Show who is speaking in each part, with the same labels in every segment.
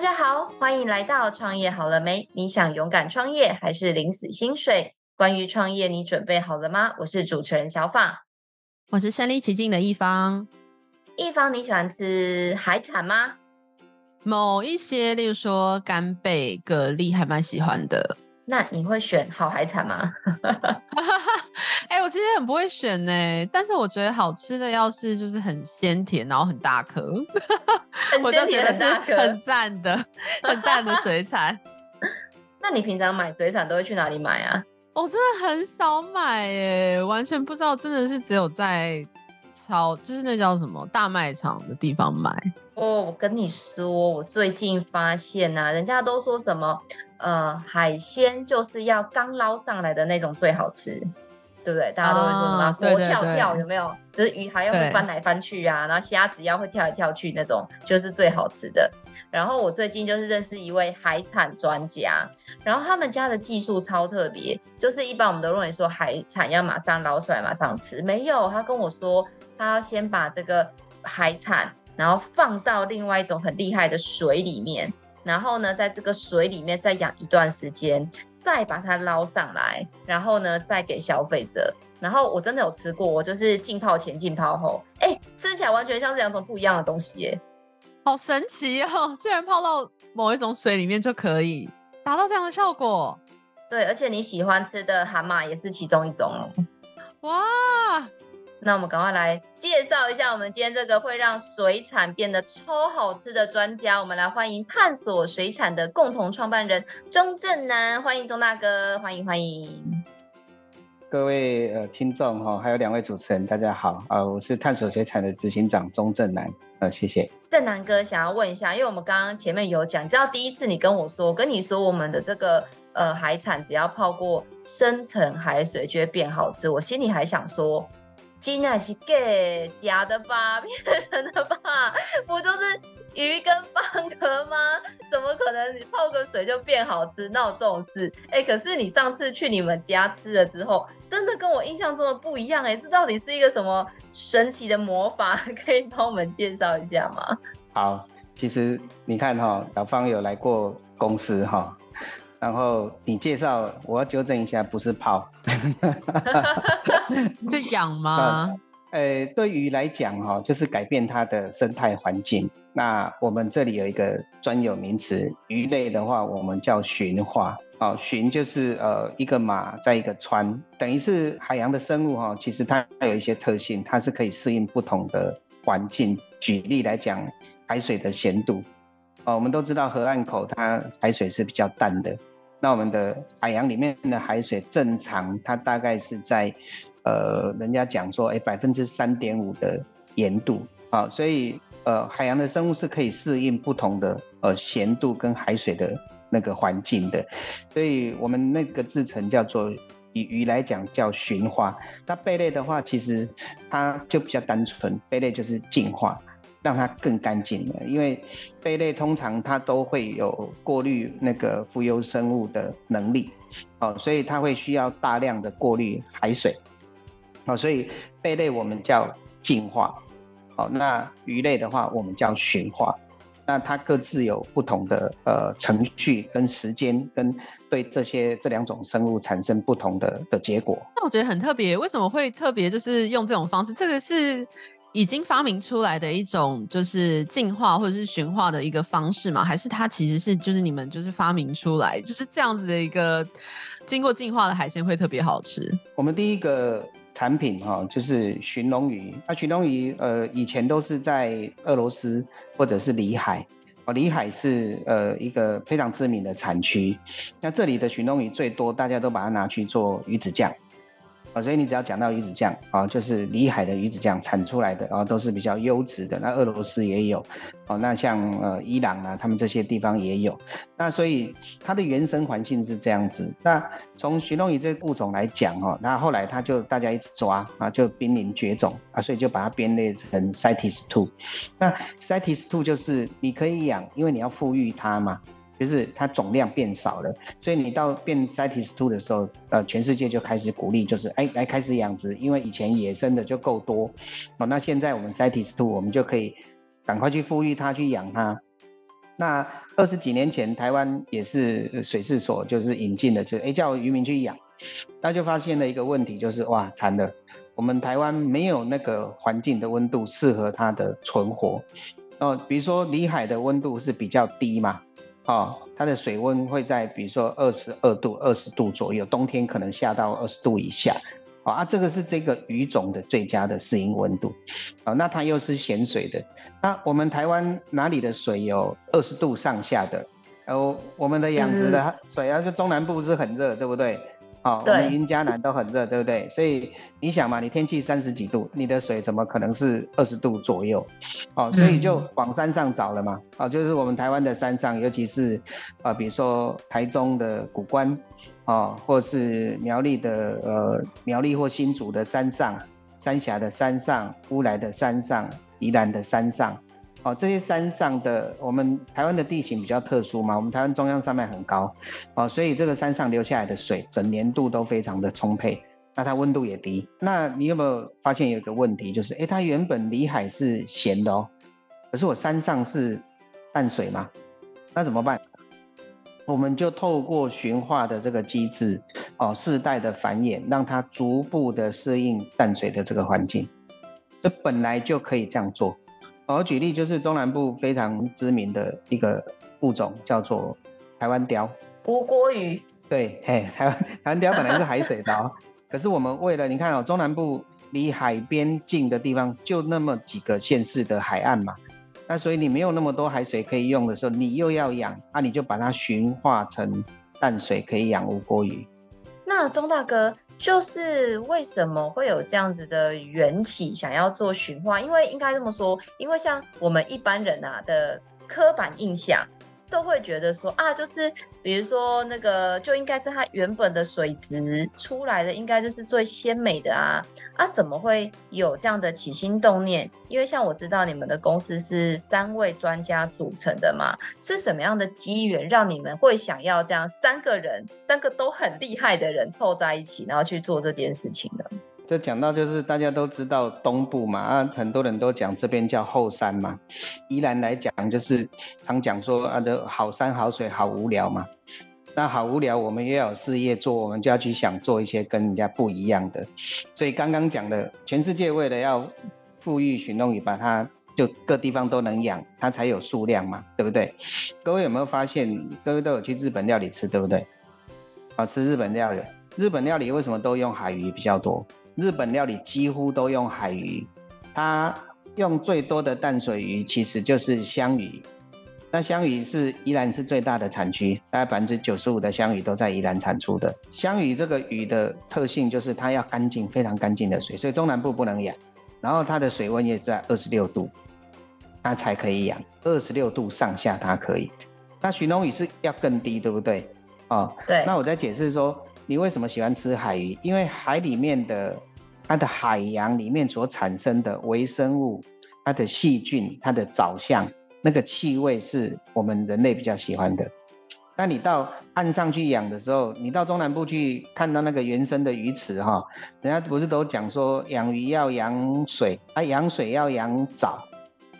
Speaker 1: 大家好，欢迎来到创业好了没？你想勇敢创业还是领死薪水？关于创业，你准备好了吗？我是主持人小法，
Speaker 2: 我是身临其境的一方。
Speaker 1: 一方，你喜欢吃海产吗？
Speaker 2: 某一些，例如说干贝、蛤蜊，还蛮喜欢的。
Speaker 1: 那你会选好海产吗？
Speaker 2: 哎、欸，我其实很不会选呢、欸，但是我觉得好吃的要是就是很鲜甜，然后很大颗，我就觉得是很赞的、很赞的水产。
Speaker 1: 那你平常买水产都会去哪里买啊？
Speaker 2: 我真的很少买耶、欸，完全不知道，真的是只有在超就是那叫什么大卖场的地方买。
Speaker 1: 哦，我跟你说，我最近发现呐、啊，人家都说什么。呃，海鲜就是要刚捞上来的那种最好吃，对不对？大家都会说什么活跳跳，有没有？就是鱼还要会翻来翻去啊，然后虾子要会跳来跳去那种，就是最好吃的。然后我最近就是认识一位海产专家，然后他们家的技术超特别，就是一般我们都认为说海产要马上捞出来马上吃，没有，他跟我说他要先把这个海产，然后放到另外一种很厉害的水里面。然后呢，在这个水里面再养一段时间，再把它捞上来，然后呢，再给消费者。然后我真的有吃过，我就是浸泡前、浸泡后，哎，吃起来完全像是两种不一样的东西，耶，
Speaker 2: 好神奇哦！居然泡到某一种水里面就可以达到这样的效果。
Speaker 1: 对，而且你喜欢吃的蛤蟆也是其中一种哦。
Speaker 2: 哇！
Speaker 1: 那我们赶快来介绍一下我们今天这个会让水产变得超好吃的专家。我们来欢迎探索水产的共同创办人钟正南，欢迎钟大哥，欢迎欢迎。
Speaker 3: 各位呃听众哈，还有两位主持人，大家好啊，我是探索水产的执行长钟正南，呃，谢谢。
Speaker 1: 正南哥想要问一下，因为我们刚刚前面有讲，你知道第一次你跟我说，我跟你说我们的这个呃海产只要泡过深层海水就会变好吃，我心里还想说。真的是假的吧？骗人的吧？不就是鱼跟蚌壳吗？怎么可能你泡个水就变好吃？闹这种事？哎、可是你上次去你们家吃了之后，真的跟我印象中的不一样哎、欸！这到底是一个什么神奇的魔法？可以帮我们介绍一下吗？
Speaker 3: 好，其实你看哈，小芳有来过公司哈。然后你介绍，我要纠正一下，不是泡，
Speaker 2: 是养吗？
Speaker 3: 呃，对鱼来讲哈，就是改变它的生态环境。那我们这里有一个专有名词，鱼类的话，我们叫驯化。哦，驯就是呃一个马在一个川，等于是海洋的生物哈。其实它有一些特性，它是可以适应不同的环境。举例来讲，海水的咸度。哦，我们都知道河岸口它海水是比较淡的。那我们的海洋里面的海水正常，它大概是在，呃，人家讲说，哎，百分之三点五的盐度啊，所以呃，海洋的生物是可以适应不同的呃咸度跟海水的那个环境的，所以我们那个制程叫做以鱼来讲叫驯化。那贝类的话，其实它就比较单纯，贝类就是进化。让它更干净了，因为贝类通常它都会有过滤那个浮游生物的能力，哦，所以它会需要大量的过滤海水，哦，所以贝类我们叫净化，哦，那鱼类的话我们叫驯化，那它各自有不同的呃程序跟时间，跟对这些这两种生物产生不同的的结果。
Speaker 2: 那我觉得很特别，为什么会特别就是用这种方式？这个是。已经发明出来的一种就是净化或者是驯化的一个方式吗？还是它其实是就是你们就是发明出来就是这样子的一个经过净化的海鲜会特别好吃？
Speaker 3: 我们第一个产品哈就是鲟龙鱼，那鲟龙鱼呃以前都是在俄罗斯或者是里海，哦里海是呃一个非常知名的产区，那这里的鲟龙鱼最多，大家都把它拿去做鱼子酱。啊，所以你只要讲到鱼子酱啊，就是里海的鱼子酱产出来的啊，都是比较优质的。那俄罗斯也有，哦，那像呃伊朗啊，他们这些地方也有。那所以它的原生环境是这样子。那从鲟龙鱼这个物种来讲哦，那后来它就大家一直抓啊，就濒临绝种啊，所以就把它编列成 CITES II。那 CITES II 就是你可以养，因为你要复育它嘛。就是它总量变少了，所以你到变 CITES two 的时候，呃，全世界就开始鼓励，就是哎，来开始养殖，因为以前野生的就够多，哦，那现在我们 CITES two 我们就可以赶快去富裕它，去养它。那二十几年前，台湾也是水试所就是引进的，就哎叫渔民去养，那就发现了一个问题，就是哇惨了，我们台湾没有那个环境的温度适合它的存活。哦，比如说里海的温度是比较低嘛，哦，它的水温会在比如说二十二度、二十度左右，冬天可能下到二十度以下。哦、啊，这个是这个鱼种的最佳的适应温度。哦，那它又是咸水的。那我们台湾哪里的水有二十度上下的？哦，我们的养殖的水啊，就中南部是很热，对不对？哦，对我们云嘉南都很热，对不对？所以你想嘛，你天气三十几度，你的水怎么可能是二十度左右？哦，所以就往山上找了嘛。哦，就是我们台湾的山上，尤其是啊、呃，比如说台中的古关，哦，或是苗栗的呃苗栗或新竹的山上，三峡的山上，乌来的山上，宜兰的山上。哦，这些山上的我们台湾的地形比较特殊嘛，我们台湾中央山脉很高，哦，所以这个山上流下来的水整年度都非常的充沛，那它温度也低。那你有没有发现有一个问题，就是哎，它原本里海是咸的哦，可是我山上是淡水嘛，那怎么办？我们就透过驯化的这个机制，哦，世代的繁衍，让它逐步的适应淡水的这个环境，这本来就可以这样做。我举例就是中南部非常知名的一个物种，叫做台湾鲷。吴郭鱼。对，嘿，台湾台湾鲷本来是海水鯛，可是我们为了你看哦，中南部离海边近的地方就那么几个县市的海岸嘛，那所以你没有那么多海水可以用的时候，你又要养，那、啊、你就把它驯化成淡水可以养吴郭鱼。
Speaker 1: 那钟大哥。就是为什么会有这样子的缘起，想要做寻化？因为应该这么说，因为像我们一般人啊的刻板印象。都会觉得说啊，就是比如说那个就应该是它原本的水质出来的，应该就是最鲜美的啊啊，怎么会有这样的起心动念？因为像我知道你们的公司是三位专家组成的嘛，是什么样的机缘让你们会想要这样三个人，三个都很厉害的人凑在一起，然后去做这件事情呢？
Speaker 3: 这讲到就是大家都知道东部嘛，啊，很多人都讲这边叫后山嘛。宜兰来讲就是常讲说啊，这好山好水好无聊嘛。那好无聊，我们也有事业做，我们就要去想做一些跟人家不一样的。所以刚刚讲的，全世界为了要富裕驯龙鱼，把它就各地方都能养，它才有数量嘛，对不对？各位有没有发现，各位都有去日本料理吃，对不对？啊，吃日本料理，日本料理为什么都用海鱼比较多？日本料理几乎都用海鱼，它用最多的淡水鱼其实就是香鱼。那香鱼是宜兰是最大的产区，大概百分之九十五的香鱼都在宜兰产出的。香鱼这个鱼的特性就是它要干净，非常干净的水，所以中南部不能养。然后它的水温也在二十六度，它才可以养。二十六度上下它可以。那鲟龙鱼是要更低，对不对？哦，对。那我在解释说。你为什么喜欢吃海鱼？因为海里面的它的海洋里面所产生的微生物、它的细菌、它的藻相，那个气味是我们人类比较喜欢的。那你到岸上去养的时候，你到中南部去看到那个原生的鱼池哈，人家不是都讲说养鱼要养水，啊养水要养藻，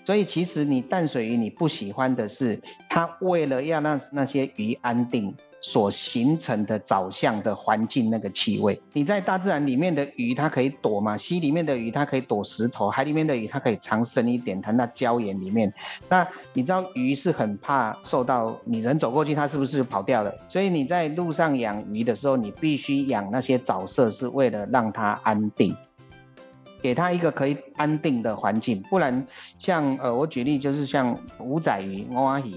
Speaker 3: 所以其实你淡水鱼你不喜欢的是，它为了要让那些鱼安定。所形成的藻相的环境那个气味，你在大自然里面的鱼它可以躲嘛？溪里面的鱼它可以躲石头，海里面的鱼它可以藏深一点，它那礁岩里面。那你知道鱼是很怕受到你人走过去，它是不是跑掉了？所以你在路上养鱼的时候，你必须养那些藻色，是为了让它安定，给它一个可以安定的环境。不然像呃，我举例就是像五仔鱼、乌仔鱼。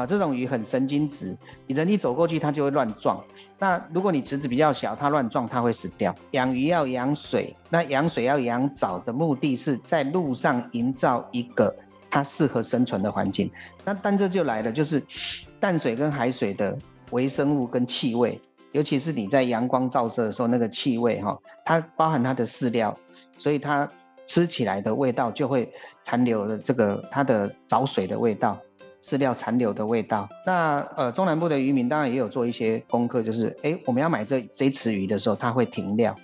Speaker 3: 啊，这种鱼很神经质，你人一走过去，它就会乱撞。那如果你池子比较小，它乱撞，它会死掉。养鱼要养水，那养水要养藻的目的是在路上营造一个它适合生存的环境。那但这就来了，就是淡水跟海水的微生物跟气味，尤其是你在阳光照射的时候，那个气味哈，它包含它的饲料，所以它吃起来的味道就会残留的这个它的藻水的味道。饲料残留的味道。那呃，中南部的渔民当然也有做一些功课，就是哎，我们要买这这池鱼的时候，他会停料，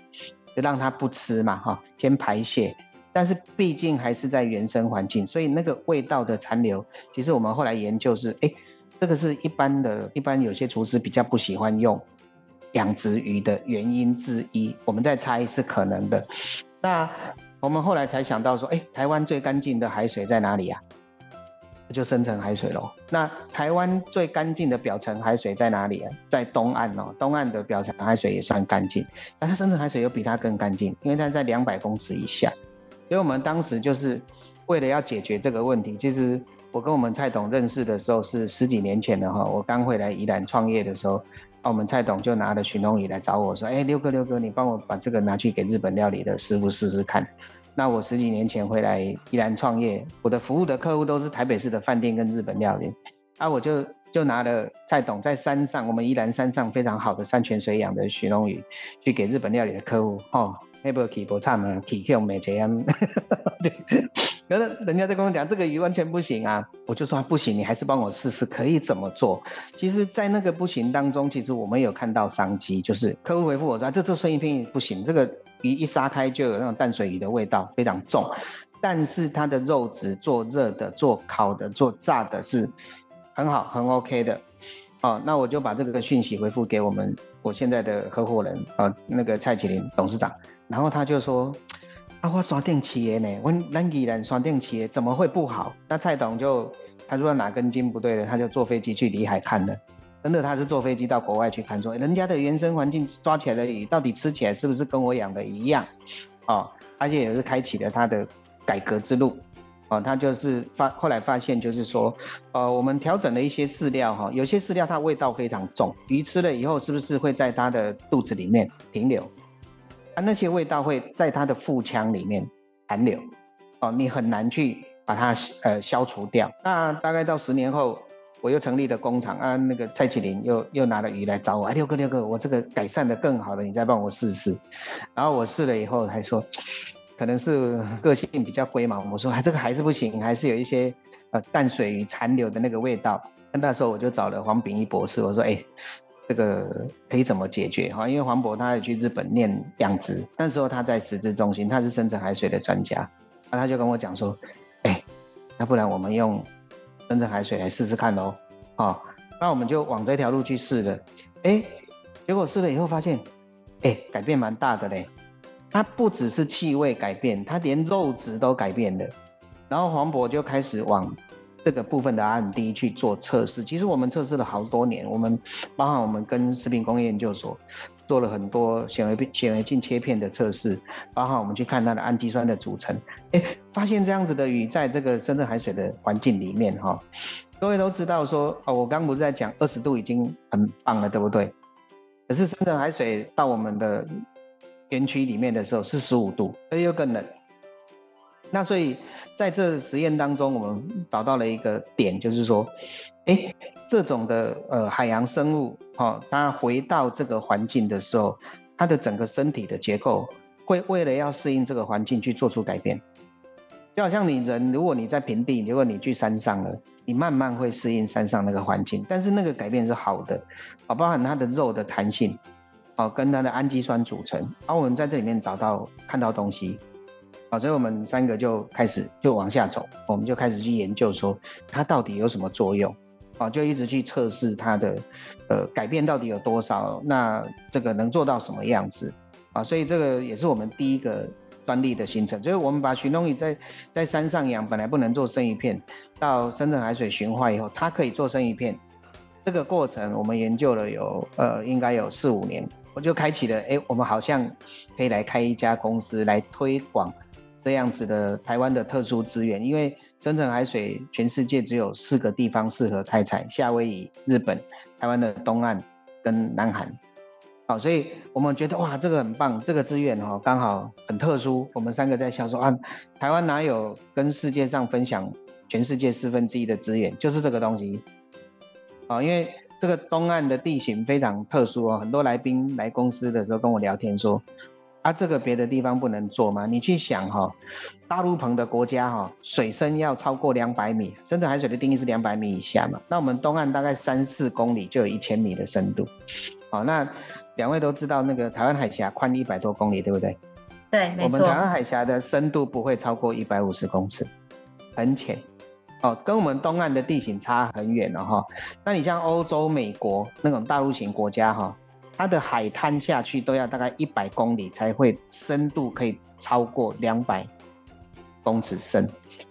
Speaker 3: 就让它不吃嘛，哈，先排泄，但是毕竟还是在原生环境，所以那个味道的残留，其实我们后来研究是，哎，这个是一般的，一般有些厨师比较不喜欢用养殖鱼的原因之一。我们在猜是可能的。那我们后来才想到说，哎，台湾最干净的海水在哪里呀？就深层海水喽。那台湾最干净的表层海水在哪里啊？在东岸哦，东岸的表层海水也算干净，但它深层海水又比它更干净，因为它在两百公尺以下。所以我们当时就是为了要解决这个问题，其实我跟我们蔡董认识的时候是十几年前的哈，我刚回来宜兰创业的时候，我们蔡董就拿了寻龙鱼来找我说，哎，六哥六哥，你帮我把这个拿去给日本料理的师傅试试看。那我十几年前回来宜兰创业，我的服务的客户都是台北市的饭店跟日本料理，啊，我就就拿了蔡董在山上，我们宜兰山上非常好的山泉水养的鲟龙鱼，去给日本料理的客户，哦。那不起不差嘛，起用没这样。对，可是人家在跟我讲这个鱼完全不行啊，我就说不行，你还是帮我试试，可以怎么做？其实，在那个不行当中，其实我们有看到商机，就是客户回复我说，这做生鱼片不行，这个鱼一杀开就有那种淡水鱼的味道，非常重。但是它的肉质做热的、做烤的、做炸的是很好、很 OK 的。哦，那我就把这个讯息回复给我们我现在的合伙人啊，那个蔡启林董事长。然后他就说：“啊，我刷电企业呢，我南宜兰刷电企业怎么会不好？”那蔡董就他说哪根筋不对了，他就坐飞机去里海看了。真的，他是坐飞机到国外去看，说人家的原生环境抓起来的鱼，到底吃起来是不是跟我养的一样？哦，而且也是开启了他的改革之路。哦，他就是发后来发现，就是说，呃，我们调整了一些饲料哈，有些饲料它味道非常重，鱼吃了以后是不是会在它的肚子里面停留？啊，那些味道会在它的腹腔里面残留，哦，你很难去把它呃消除掉。那大概到十年后，我又成立了工厂啊，那个蔡启林又又拿了鱼来找我，哎，六哥六哥，我这个改善的更好了，你再帮我试试。然后我试了以后还说，可能是个性比较龟嘛，我说哎，这个还是不行，还是有一些呃淡水鱼残留的那个味道。那时候我就找了黄秉一博士，我说哎。这个可以怎么解决哈？因为黄渤他也去日本念养殖，那时候他在食资中心，他是深层海水的专家，那他就跟我讲说，哎，那不然我们用深层海水来试试看喽，哦，那我们就往这条路去试了，哎，结果试了以后发现，哎，改变蛮大的嘞，它不只是气味改变，它连肉质都改变了，然后黄渤就开始往。这个部分的 R&D 去做测试，其实我们测试了好多年，我们包含我们跟食品工业研究所做了很多显微显微镜切片的测试，包含我们去看它的氨基酸的组成，哎，发现这样子的鱼在这个深圳海水的环境里面哈，各位都知道说哦，我刚不是在讲二十度已经很棒了，对不对？可是深圳海水到我们的园区里面的时候是十五度，而且又更冷，那所以。在这实验当中，我们找到了一个点，就是说，哎，这种的呃海洋生物，哈、哦，它回到这个环境的时候，它的整个身体的结构会为了要适应这个环境去做出改变。就好像你人，如果你在平地，如果你去山上了，你慢慢会适应山上那个环境，但是那个改变是好的，啊，包含它的肉的弹性，啊，跟它的氨基酸组成，而我们在这里面找到看到东西。好，所以我们三个就开始就往下走，我们就开始去研究说它到底有什么作用，啊，就一直去测试它的，呃，改变到底有多少，那这个能做到什么样子，啊，所以这个也是我们第一个专利的形成，就是我们把鲟龙鱼在在山上养，本来不能做生鱼片，到深圳海水驯化以后，它可以做生鱼片，这个过程我们研究了有呃应该有四五年，我就开启了，哎，我们好像可以来开一家公司来推广。这样子的台湾的特殊资源，因为深层海水全世界只有四个地方适合开采：夏威夷、日本、台湾的东岸跟南韩。好，所以我们觉得哇，这个很棒，这个资源哦刚好很特殊。我们三个在笑说啊，台湾哪有跟世界上分享全世界四分之一的资源？就是这个东西。啊，因为这个东岸的地形非常特殊哦，很多来宾来公司的时候跟我聊天说。啊，这个别的地方不能做吗？你去想哈、哦，大陆棚的国家哈、哦，水深要超过两百米，深层海水的定义是两百米以下嘛。那我们东岸大概三四公里就有一千米的深度。好，那两位都知道那个台湾海峡宽一百多公里，对不对？
Speaker 1: 对，没错。
Speaker 3: 我们台湾海峡的深度不会超过一百五十公尺，很浅。哦，跟我们东岸的地形差很远了哈。那你像欧洲、美国那种大陆型国家哈，它的海滩下去都要大概一百公里才会深度可以超过两百公尺深。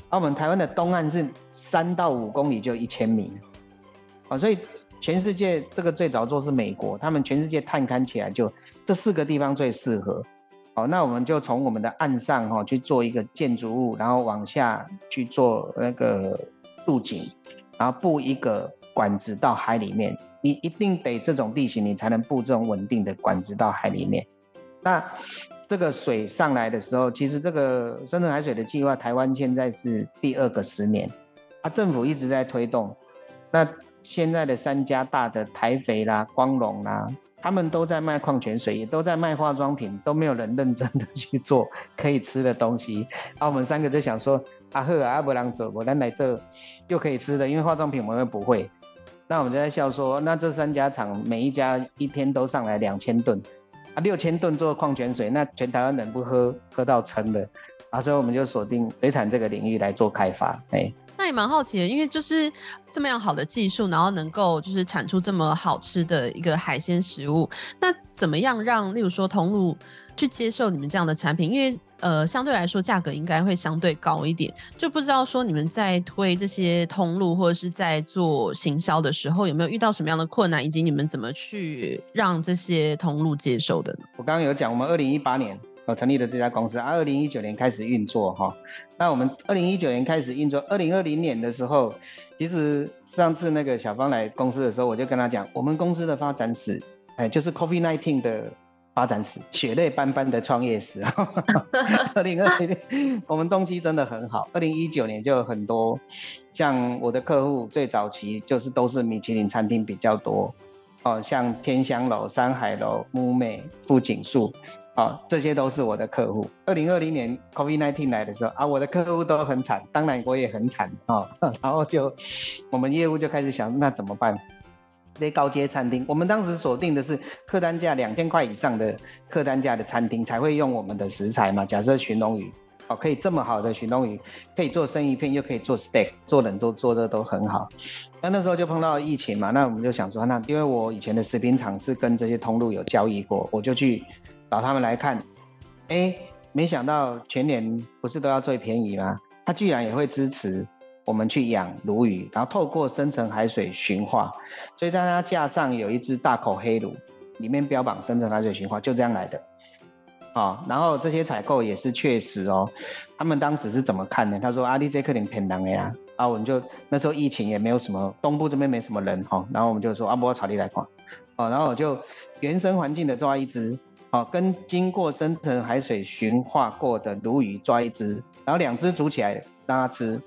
Speaker 3: 而我们台湾的东岸是三到五公里就一千米。啊，所以全世界这个最早做是美国，他们全世界探勘起来就这四个地方最适合。好，那我们就从我们的岸上哈去做一个建筑物，然后往下去做那个渡井，然后布一个管子到海里面。你一定得这种地形，你才能布这种稳定的管子到海里面。那这个水上来的时候，其实这个深圳海水的计划，台湾现在是第二个十年，啊，政府一直在推动。那现在的三家大的台肥啦、光荣啦。他们都在卖矿泉水，也都在卖化妆品，都没有人认真的去做可以吃的东西。啊，我们三个就想说，阿赫啊，阿伯朗走，我来来这又可以吃的，因为化妆品我们不会。那我们就在笑说，那这三家厂每一家一天都上来两千吨，啊，六千吨做矿泉水，那全台湾人不喝喝到撑的，啊，所以我们就锁定水产这个领域来做开发，哎。
Speaker 2: 那也蛮好奇的，因为就是这么样好的技术，然后能够就是产出这么好吃的一个海鲜食物，那怎么样让例如说通路去接受你们这样的产品？因为呃相对来说价格应该会相对高一点，就不知道说你们在推这些通路或者是在做行销的时候有没有遇到什么样的困难，以及你们怎么去让这些通路接受的呢？
Speaker 3: 我刚刚有讲，我们二零一八年。我成立了这家公司，啊，二零一九年开始运作哈。那我们二零一九年开始运作，二零二零年的时候，其实上次那个小芳来公司的时候，我就跟他讲，我们公司的发展史，哎，就是 COVID-19 的发展史，血泪斑斑的创业史。二零二零年，我们东西真的很好。二零一九年就有很多，像我的客户最早期就是都是米其林餐厅比较多，哦，像天香楼、山海楼、木美、富锦树。哦，这些都是我的客户。二零二零年 COVID-19 来的时候啊，我的客户都很惨，当然我也很惨啊、哦。然后就我们业务就开始想，那怎么办？这些高阶餐厅，我们当时锁定的是客单价两千块以上的客单价的餐厅才会用我们的食材嘛。假设寻龙鱼，哦，可以这么好的寻龙鱼，可以做生鱼片，又可以做 steak，做冷做做的都很好。那那时候就碰到疫情嘛，那我们就想说，那因为我以前的食品厂是跟这些通路有交易过，我就去。找他们来看，哎、没想到全年不是都要最便宜吗？他居然也会支持我们去养鲈鱼，然后透过深层海水驯化，所以在他架上有一只大口黑鲈，里面标榜深层海水驯化，就这样来的。啊、然后这些采购也是确实哦。他们当时是怎么看呢？他说阿弟这客人偏当的呀，啊，我们就那时候疫情也没有什么，东部这边没什么人哈、哦，然后我们就说阿波草地来看，哦，然后我就原生环境的抓一只。哦，跟经过深层海水驯化过的鲈鱼抓一只，然后两只煮起来让它吃，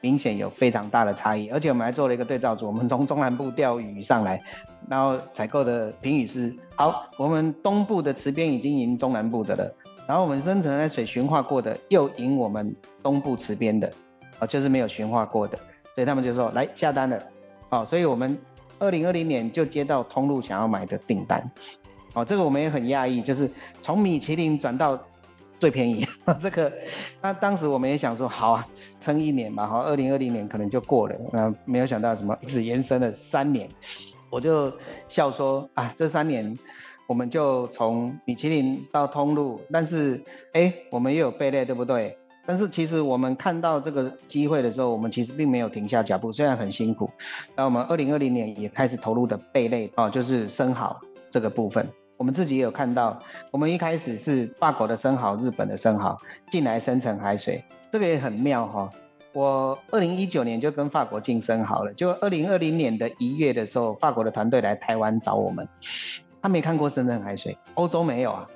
Speaker 3: 明显有非常大的差异。而且我们还做了一个对照组，我们从中南部钓鱼上来，然后采购的评语是：好，我们东部的池边已经赢中南部的了，然后我们深层海水循化过的又赢我们东部池边的，啊，就是没有循化过的，所以他们就说来下单了。哦，所以我们二零二零年就接到通路想要买的订单。哦，这个我们也很讶异，就是从米其林转到最便宜，这个那当时我们也想说，好啊，撑一年嘛，好，二零二零年可能就过了，那没有想到什么一直延伸了三年，我就笑说啊，这三年我们就从米其林到通路，但是哎，我们也有贝类，对不对？但是其实我们看到这个机会的时候，我们其实并没有停下脚步，虽然很辛苦，那我们二零二零年也开始投入的贝类哦，就是生蚝。这个部分，我们自己也有看到。我们一开始是法国的生蚝、日本的生蚝进来深层海水，这个也很妙哈、哦。我二零一九年就跟法国进生蚝了，就二零二零年的一月的时候，法国的团队来台湾找我们，他没看过深圳海水，欧洲没有啊。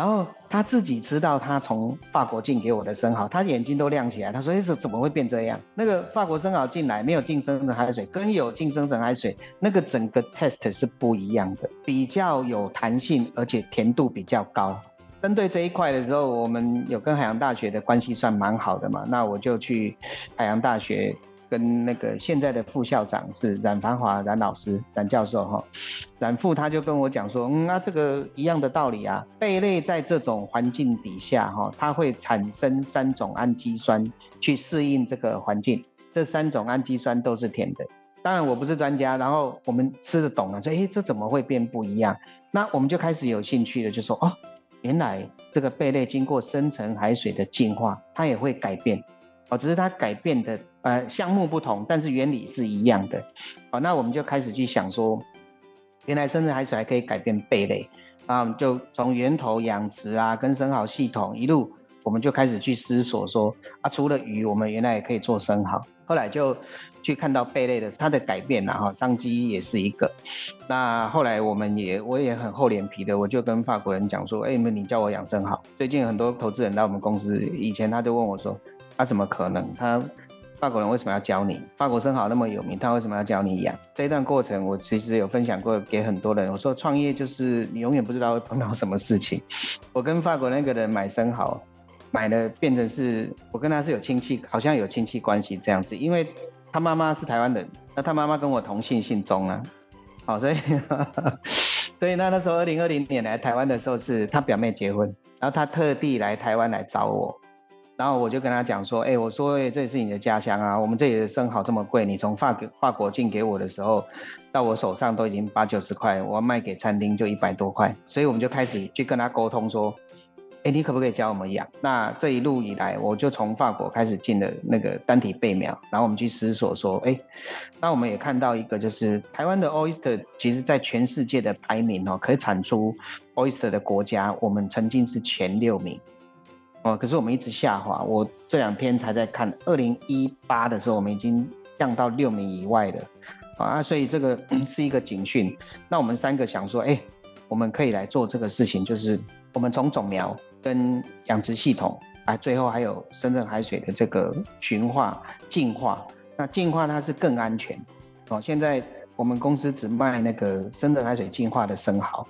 Speaker 3: 然后他自己知道，他从法国进给我的生蚝，他眼睛都亮起来。他说：“哎，怎怎么会变这样？那个法国生蚝进来没有进深层海水，跟有进深层海水，那个整个 test 是不一样的，比较有弹性，而且甜度比较高。针对这一块的时候，我们有跟海洋大学的关系算蛮好的嘛，那我就去海洋大学跟那个现在的副校长是冉繁华冉老师冉教授哈，冉副他就跟我讲说，嗯，那、啊、这个一样的道理啊，贝类在这种环境底下哈，它会产生三种氨基酸去适应这个环境，这三种氨基酸都是甜的。当然我不是专家，然后我们吃得懂了，说，哎，这怎么会变不一样？那我们就开始有兴趣了，就说，哦，原来这个贝类经过深层海水的净化，它也会改变。哦，只是它改变的呃项目不同，但是原理是一样的。好，那我们就开始去想说，原来深层海水还可以改变贝类啊，就从源头养殖啊，跟生蚝系统一路，我们就开始去思索说啊，除了鱼，我们原来也可以做生蚝。后来就去看到贝类的它的改变，然后商机也是一个。那后来我们也我也很厚脸皮的，我就跟法国人讲说，哎，你叫我养生蚝。最近很多投资人来我们公司，以前他就问我说。他怎么可能？他法国人为什么要教你？法国生蚝那么有名，他为什么要教你养？这一段过程，我其实有分享过给很多人。我说创业就是你永远不知道会碰到什么事情。我跟法国那个人买生蚝，买了变成是我跟他是有亲戚，好像有亲戚关系这样子。因为他妈妈是台湾人，那他妈妈跟我同姓，姓钟啊。好，所以 所以那那时候二零二零年来台湾的时候，是他表妹结婚，然后他特地来台湾来找我。然后我就跟他讲说，哎、我说，哎、欸，这也是你的家乡啊，我们这里的生蚝这么贵，你从法国法国进给我的时候，到我手上都已经八九十块，我要卖给餐厅就一百多块，所以我们就开始去跟他沟通说，哎、你可不可以教我们养？那这一路以来，我就从法国开始进了那个单体贝苗，然后我们去思索说，哎、那我们也看到一个，就是台湾的 oyster，其实在全世界的排名哦，可以产出 oyster 的国家，我们曾经是前六名。哦，可是我们一直下滑。我这两天才在看，二零一八的时候，我们已经降到六名以外了。啊，所以这个 是一个警讯。那我们三个想说，哎、我们可以来做这个事情，就是我们从种苗跟养殖系统，啊，最后还有深圳海水的这个驯化、净化。那净化它是更安全。哦，现在我们公司只卖那个深圳海水净化的生蚝，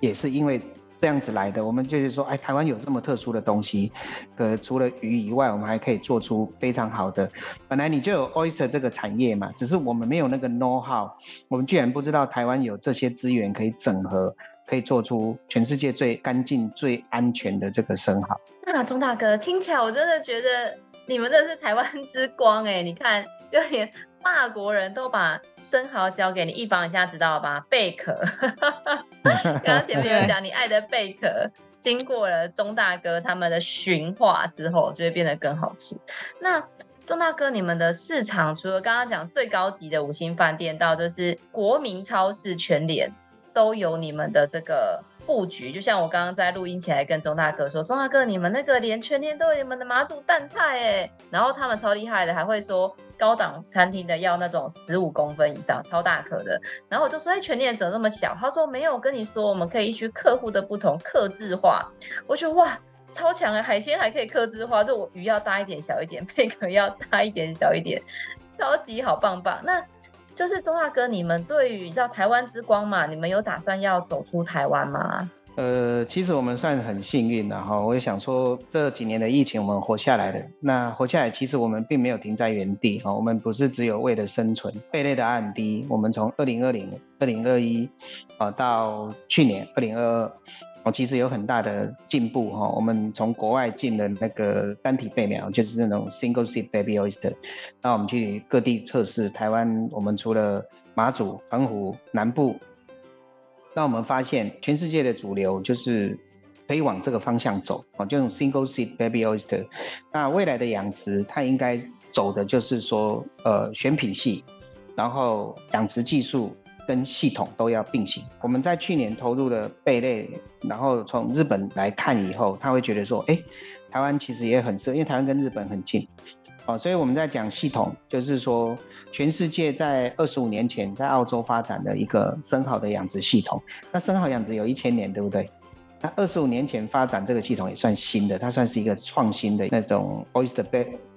Speaker 3: 也是因为。这样子来的，我们就是说，哎，台湾有这么特殊的东西，呃，除了鱼以外，我们还可以做出非常好的。本来你就有 oyster 这个产业嘛，只是我们没有那个 know how，我们居然不知道台湾有这些资源可以整合，可以做出全世界最干净、最安全的这个生蚝。
Speaker 1: 那钟大哥听起来，我真的觉得你们这是台湾之光哎！你看，就连。法国人都把生蚝交给你，一方一下知道吧？贝壳，刚刚前面有讲，你爱的贝壳经过了钟大哥他们的驯化之后，就会变得更好吃。那钟大哥，你们的市场除了刚刚讲最高级的五星饭店，到就是国民超市全联都有你们的这个。布局就像我刚刚在录音前来跟钟大哥说，钟大哥，你们那个连全年都有你们的马祖淡菜哎，然后他们超厉害的，还会说高档餐厅的要那种十五公分以上超大颗的，然后我就说哎，全年怎么那么小？他说没有，跟你说，我们可以依据客户的不同客制化。我觉得哇，超强的海鲜还可以客制化，就我鱼要大一点小一点，贝壳要大一点小一点，超级好棒棒。那。就是钟大哥，你们对于叫台湾之光嘛，你们有打算要走出台湾吗？
Speaker 3: 呃，其实我们算很幸运的哈。我也想说，这几年的疫情，我们活下来了。那活下来，其实我们并没有停在原地哈。我们不是只有为了生存，贝类的 R&D，我们从二零二零、二零二一啊到去年二零二二。其实有很大的进步哈。我们从国外进的那个单体贝苗，就是那种 single seed baby oyster。那我们去各地测试，台湾我们除了马祖、澎湖、南部，那我们发现全世界的主流就是可以往这个方向走哦，就用 single seed baby oyster。那未来的养殖，它应该走的就是说，呃，选品系，然后养殖技术。跟系统都要并行。我们在去年投入的贝类，然后从日本来看以后，他会觉得说，哎，台湾其实也很适合，因为台湾跟日本很近，哦，所以我们在讲系统，就是说全世界在二十五年前在澳洲发展的一个生蚝的养殖系统，那生蚝养殖有一千年，对不对？那二十五年前发展这个系统也算新的，它算是一个创新的那种 oyster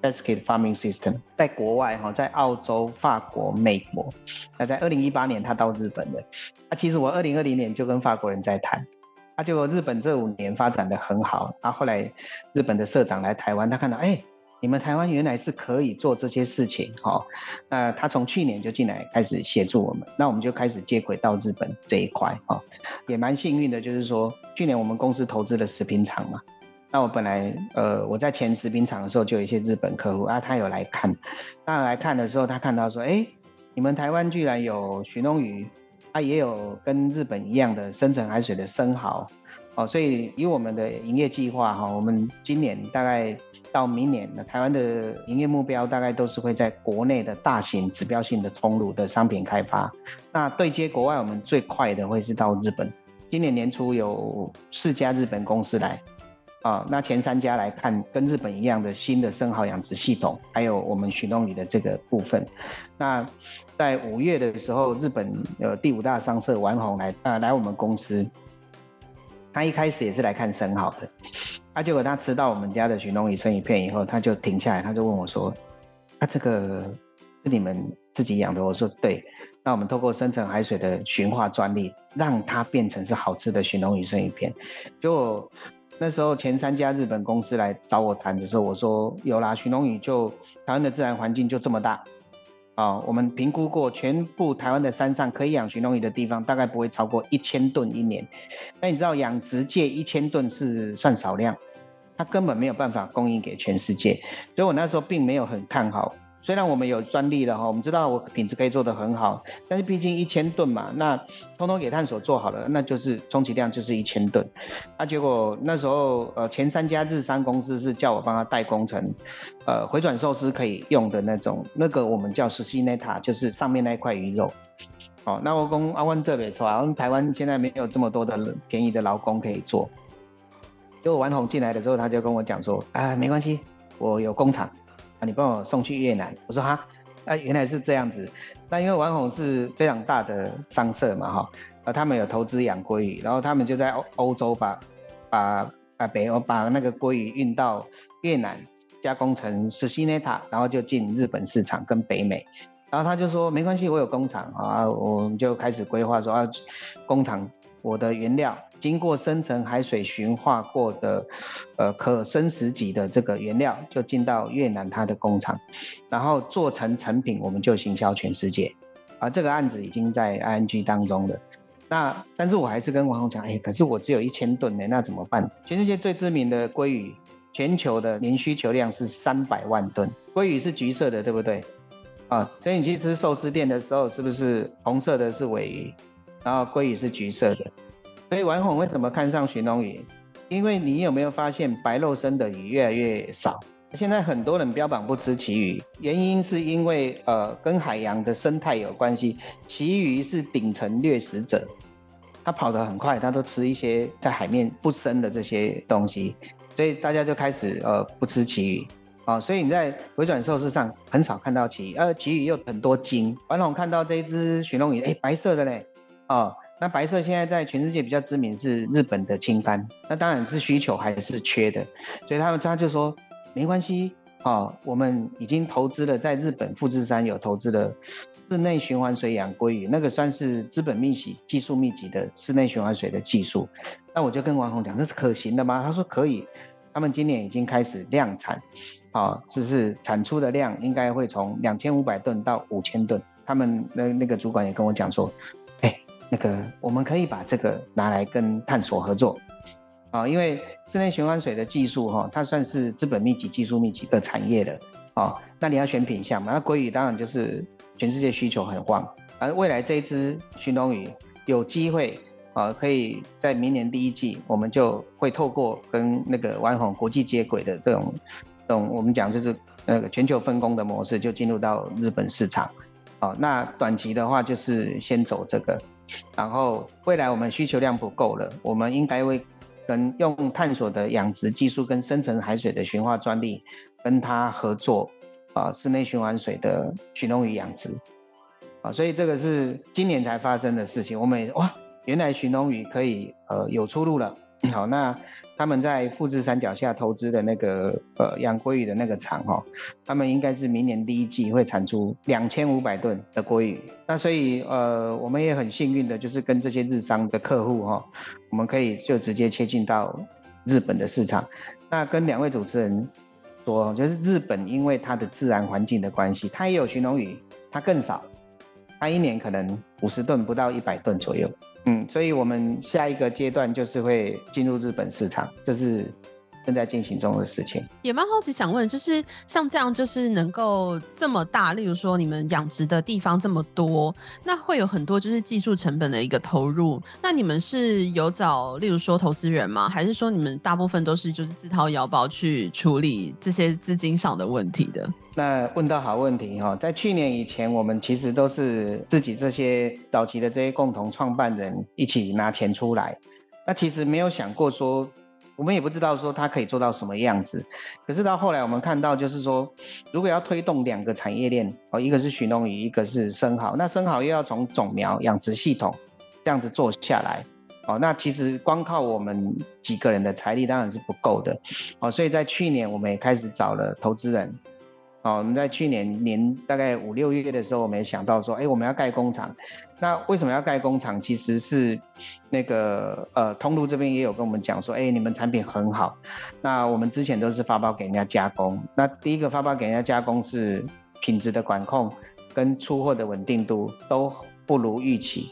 Speaker 3: basket farming system，在国外哈，在澳洲、法国、美国，那在二零一八年他到日本的，那其实我二零二零年就跟法国人在谈，那，结果日本这五年发展的很好，啊，后来日本的社长来台湾，他看到哎，你们台湾原来是可以做这些事情，哈，那他从去年就进来开始协助我们，那我们就开始接轨到日本这一块，哈，也蛮幸运的，就是说去年我们公司投资了食品厂嘛，那我本来呃我在前食品厂的时候就有一些日本客户啊，他有来看，他来看的时候，他看到说，哎，你们台湾居然有鲟龙鱼，他也有跟日本一样的深层海水的生蚝。哦，所以以我们的营业计划哈，我们今年大概到明年呢，台湾的营业目标大概都是会在国内的大型指标性的通路的商品开发。那对接国外，我们最快的会是到日本。今年年初有四家日本公司来，啊，那前三家来看跟日本一样的新的生蚝养殖系统，还有我们鲟龙鱼的这个部分。那在五月的时候，日本呃第五大商社丸红来啊来我们公司。他一开始也是来看生蚝的，啊，结果他吃到我们家的寻龙鱼生鱼片以后，他就停下来，他就问我说：“啊，这个是你们自己养的？”我说：“对。”那我们透过深层海水的驯化专利，让它变成是好吃的寻龙鱼生鱼片。就那时候前三家日本公司来找我谈的时候，我说：“有啦，寻龙鱼就台湾的自然环境就这么大。”啊、我们评估过，全部台湾的山上可以养鲟龙鱼的地方，大概不会超过一千吨一年。那你知道养殖界一千吨是算少量，它根本没有办法供应给全世界，所以我那时候并没有很看好。虽然我们有专利了哈，我们知道我品质可以做得很好，但是毕竟一千吨嘛，那通通给探索做好了，那就是充其量就是一千吨。那结果那时候呃前三家日商公司是叫我帮他代工成，呃回转寿司可以用的那种，那个我们叫寿司内塔，就是上面那一块鱼肉。哦，那我跟阿湾这边错啊，台湾现在没有这么多的便宜的劳工可以做。结果丸红进来的时候，他就跟我讲说，啊没关系，我有工厂。你帮我送去越南，我说哈，啊原来是这样子，那因为丸红是非常大的商社嘛哈，呃他们有投资养鲑鱼，然后他们就在欧欧洲把把啊北欧把那个鲑鱼运到越南加工成寿司ネタ，然后就进日本市场跟北美，然后他就说没关系，我有工厂啊，我们就开始规划说啊工厂。我的原料经过深层海水循化过的，呃，可生食级的这个原料就进到越南它的工厂，然后做成成品，我们就行销全世界。啊，这个案子已经在 ING 当中了。那但是我还是跟王红讲，哎，可是我只有一千吨呢，那怎么办？全世界最知名的鲑鱼，全球的年需求量是三百万吨。鲑鱼是橘色的，对不对？啊，所以你去吃寿司店的时候，是不是红色的是尾鱼？然后鲑鱼是橘色的，所以丸红为什么看上寻龙鱼？因为你有没有发现白肉身的鱼越来越少？现在很多人标榜不吃旗鱼，原因是因为呃跟海洋的生态有关系。旗鱼是顶层掠食者，它跑得很快，它都吃一些在海面不深的这些东西，所以大家就开始呃不吃旗鱼啊、所以你在回转寿司上很少看到旗鱼，呃旗鱼又很多筋。丸红看到这一只寻龙鱼，哎白色的嘞。哦，那白色现在在全世界比较知名是日本的青帆，那当然是需求还是缺的，所以他们他就说没关系，哦，我们已经投资了，在日本富士山有投资了室内循环水养鲑鱼，那个算是资本密集、技术密集的室内循环水的技术。那我就跟王红讲，这是可行的吗？他说可以，他们今年已经开始量产，啊、哦，就是产出的量应该会从两千五百吨到五千吨。他们那那个主管也跟我讲说。那个，我们可以把这个拿来跟探索合作，啊，因为室内循环水的技术哈，它算是资本密集、技术密集的产业了，啊，那你要选品项嘛，那鲑鱼当然就是全世界需求很旺，而未来这一只鲟龙鱼有机会啊，可以在明年第一季，我们就会透过跟那个丸红国际接轨的这种，这种我们讲就是那个全球分工的模式，就进入到日本市场，啊，那短期的话就是先走这个。然后未来我们需求量不够了，我们应该会跟用探索的养殖技术跟深层海水的循化专利跟它合作啊，室内循环水的鲟龙鱼养殖啊，所以这个是今年才发生的事情。我们哇，原来鲟龙鱼可以呃有出路了。好，那。他们在富士山脚下投资的那个呃养鲑鱼的那个厂哈，他们应该是明年第一季会产出两千五百吨的鲑鱼。那所以呃我们也很幸运的，就是跟这些日商的客户哈，我们可以就直接切进到日本的市场。那跟两位主持人说，就是日本因为它的自然环境的关系，它也有鲟龙鱼，它更少，它一年可能五十吨不到一百吨左右。嗯，所以我们下一个阶段就是会进入日本市场，这是。正在进行中的事情，
Speaker 2: 也蛮好奇，想问，就是像这样，就是能够这么大，例如说你们养殖的地方这么多，那会有很多就是技术成本的一个投入。那你们是有找，例如说投资人吗？还是说你们大部分都是就是自掏腰包去处理这些资金上的问题的？
Speaker 3: 那问到好问题哈，在去年以前，我们其实都是自己这些早期的这些共同创办人一起拿钱出来，那其实没有想过说。我们也不知道说它可以做到什么样子，可是到后来我们看到，就是说，如果要推动两个产业链，哦，一个是鲟龙鱼，一个是生蚝，那生蚝又要从种苗、养殖系统这样子做下来，哦，那其实光靠我们几个人的财力当然是不够的，哦，所以在去年我们也开始找了投资人。哦，我们在去年年大概五六月的时候，我们也想到说，哎，我们要盖工厂。那为什么要盖工厂？其实是那个呃，通路这边也有跟我们讲说，哎，你们产品很好。那我们之前都是发包给人家加工。那第一个发包给人家加工是品质的管控跟出货的稳定度都不如预期。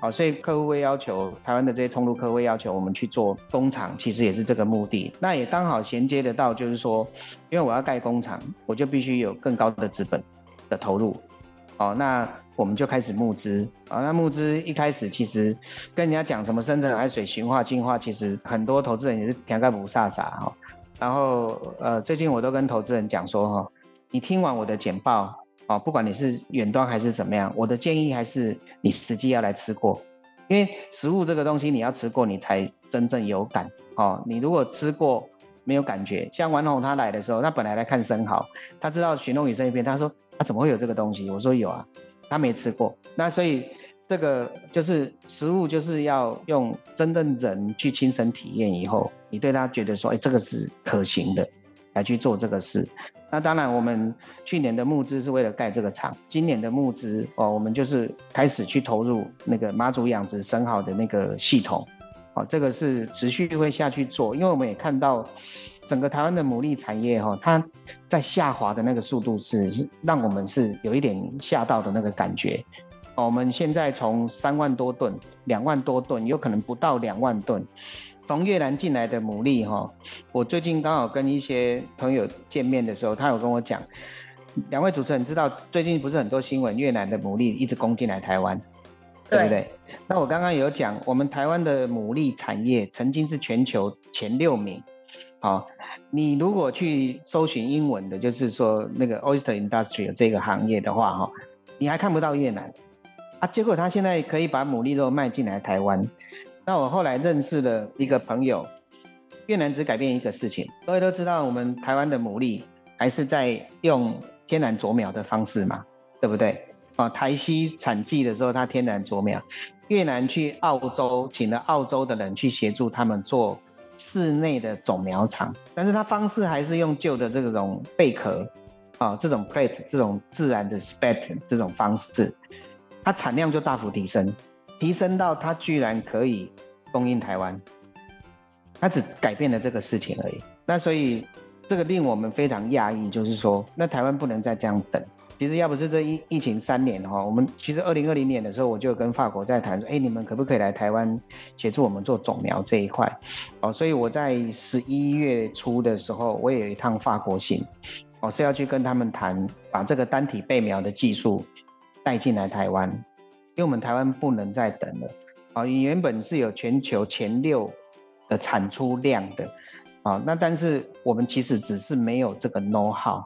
Speaker 3: 好，所以客户会要求台湾的这些通路客户会要求我们去做工厂，其实也是这个目的。那也刚好衔接得到，就是说，因为我要盖工厂，我就必须有更高的资本的投入。好，那我们就开始募资。啊，那募资一开始其实跟人家讲什么深层海水循化净化，其实很多投资人也是听个不飒飒哈。然后呃，最近我都跟投资人讲说哈，你听完我的简报。哦，不管你是远端还是怎么样，我的建议还是你实际要来吃过，因为食物这个东西你要吃过，你才真正有感。哦，你如果吃过没有感觉，像王宏他来的时候，他本来来看生蚝，他知道鲟龙鱼生一边，他说他怎么会有这个东西？我说有啊，他没吃过。那所以这个就是食物，就是要用真的人去亲身体验以后，你对他觉得说，哎，这个是可行的，来去做这个事。那当然，我们去年的募资是为了盖这个厂，今年的募资哦，我们就是开始去投入那个妈祖养殖生蚝的那个系统，哦，这个是持续会下去做，因为我们也看到整个台湾的牡蛎产业哈，它在下滑的那个速度是让我们是有一点吓到的那个感觉，哦，我们现在从三万多吨、两万多吨，有可能不到两万吨。从越南进来的牡蛎哈，我最近刚好跟一些朋友见面的时候，他有跟我讲，两位主持人知道最近不是很多新闻，越南的牡蛎一直攻进来台湾，对，对不对？那我刚刚有讲，我们台湾的牡蛎产业曾经是全球前六名，好，你如果去搜寻英文的，就是说那个 oyster industry 这个行业的话哈，你还看不到越南啊，结果他现在可以把牡蛎肉卖进来台湾。那我后来认识了一个朋友，越南只改变一个事情，各位都知道，我们台湾的牡蛎还是在用天然啄苗的方式嘛，对不对？啊，台西产季的时候，它天然啄苗，越南去澳洲请了澳洲的人去协助他们做室内的种苗场，但是它方式还是用旧的这种贝壳啊，这种 plate 这种自然的 spat 这种方式，它产量就大幅提升。提升到它居然可以供应台湾，它只改变了这个事情而已。那所以这个令我们非常讶异，就是说，那台湾不能再这样等。其实要不是这疫疫情三年哈，我们其实二零二零年的时候，我就跟法国在谈说，哎，你们可不可以来台湾协助我们做种苗这一块？哦，所以我在十一月初的时候，我也有一趟法国行，我是要去跟他们谈，把这个单体备苗的技术带进来台湾。因为我们台湾不能再等了，啊，原本是有全球前六的产出量的，啊，那但是我们其实只是没有这个 know how，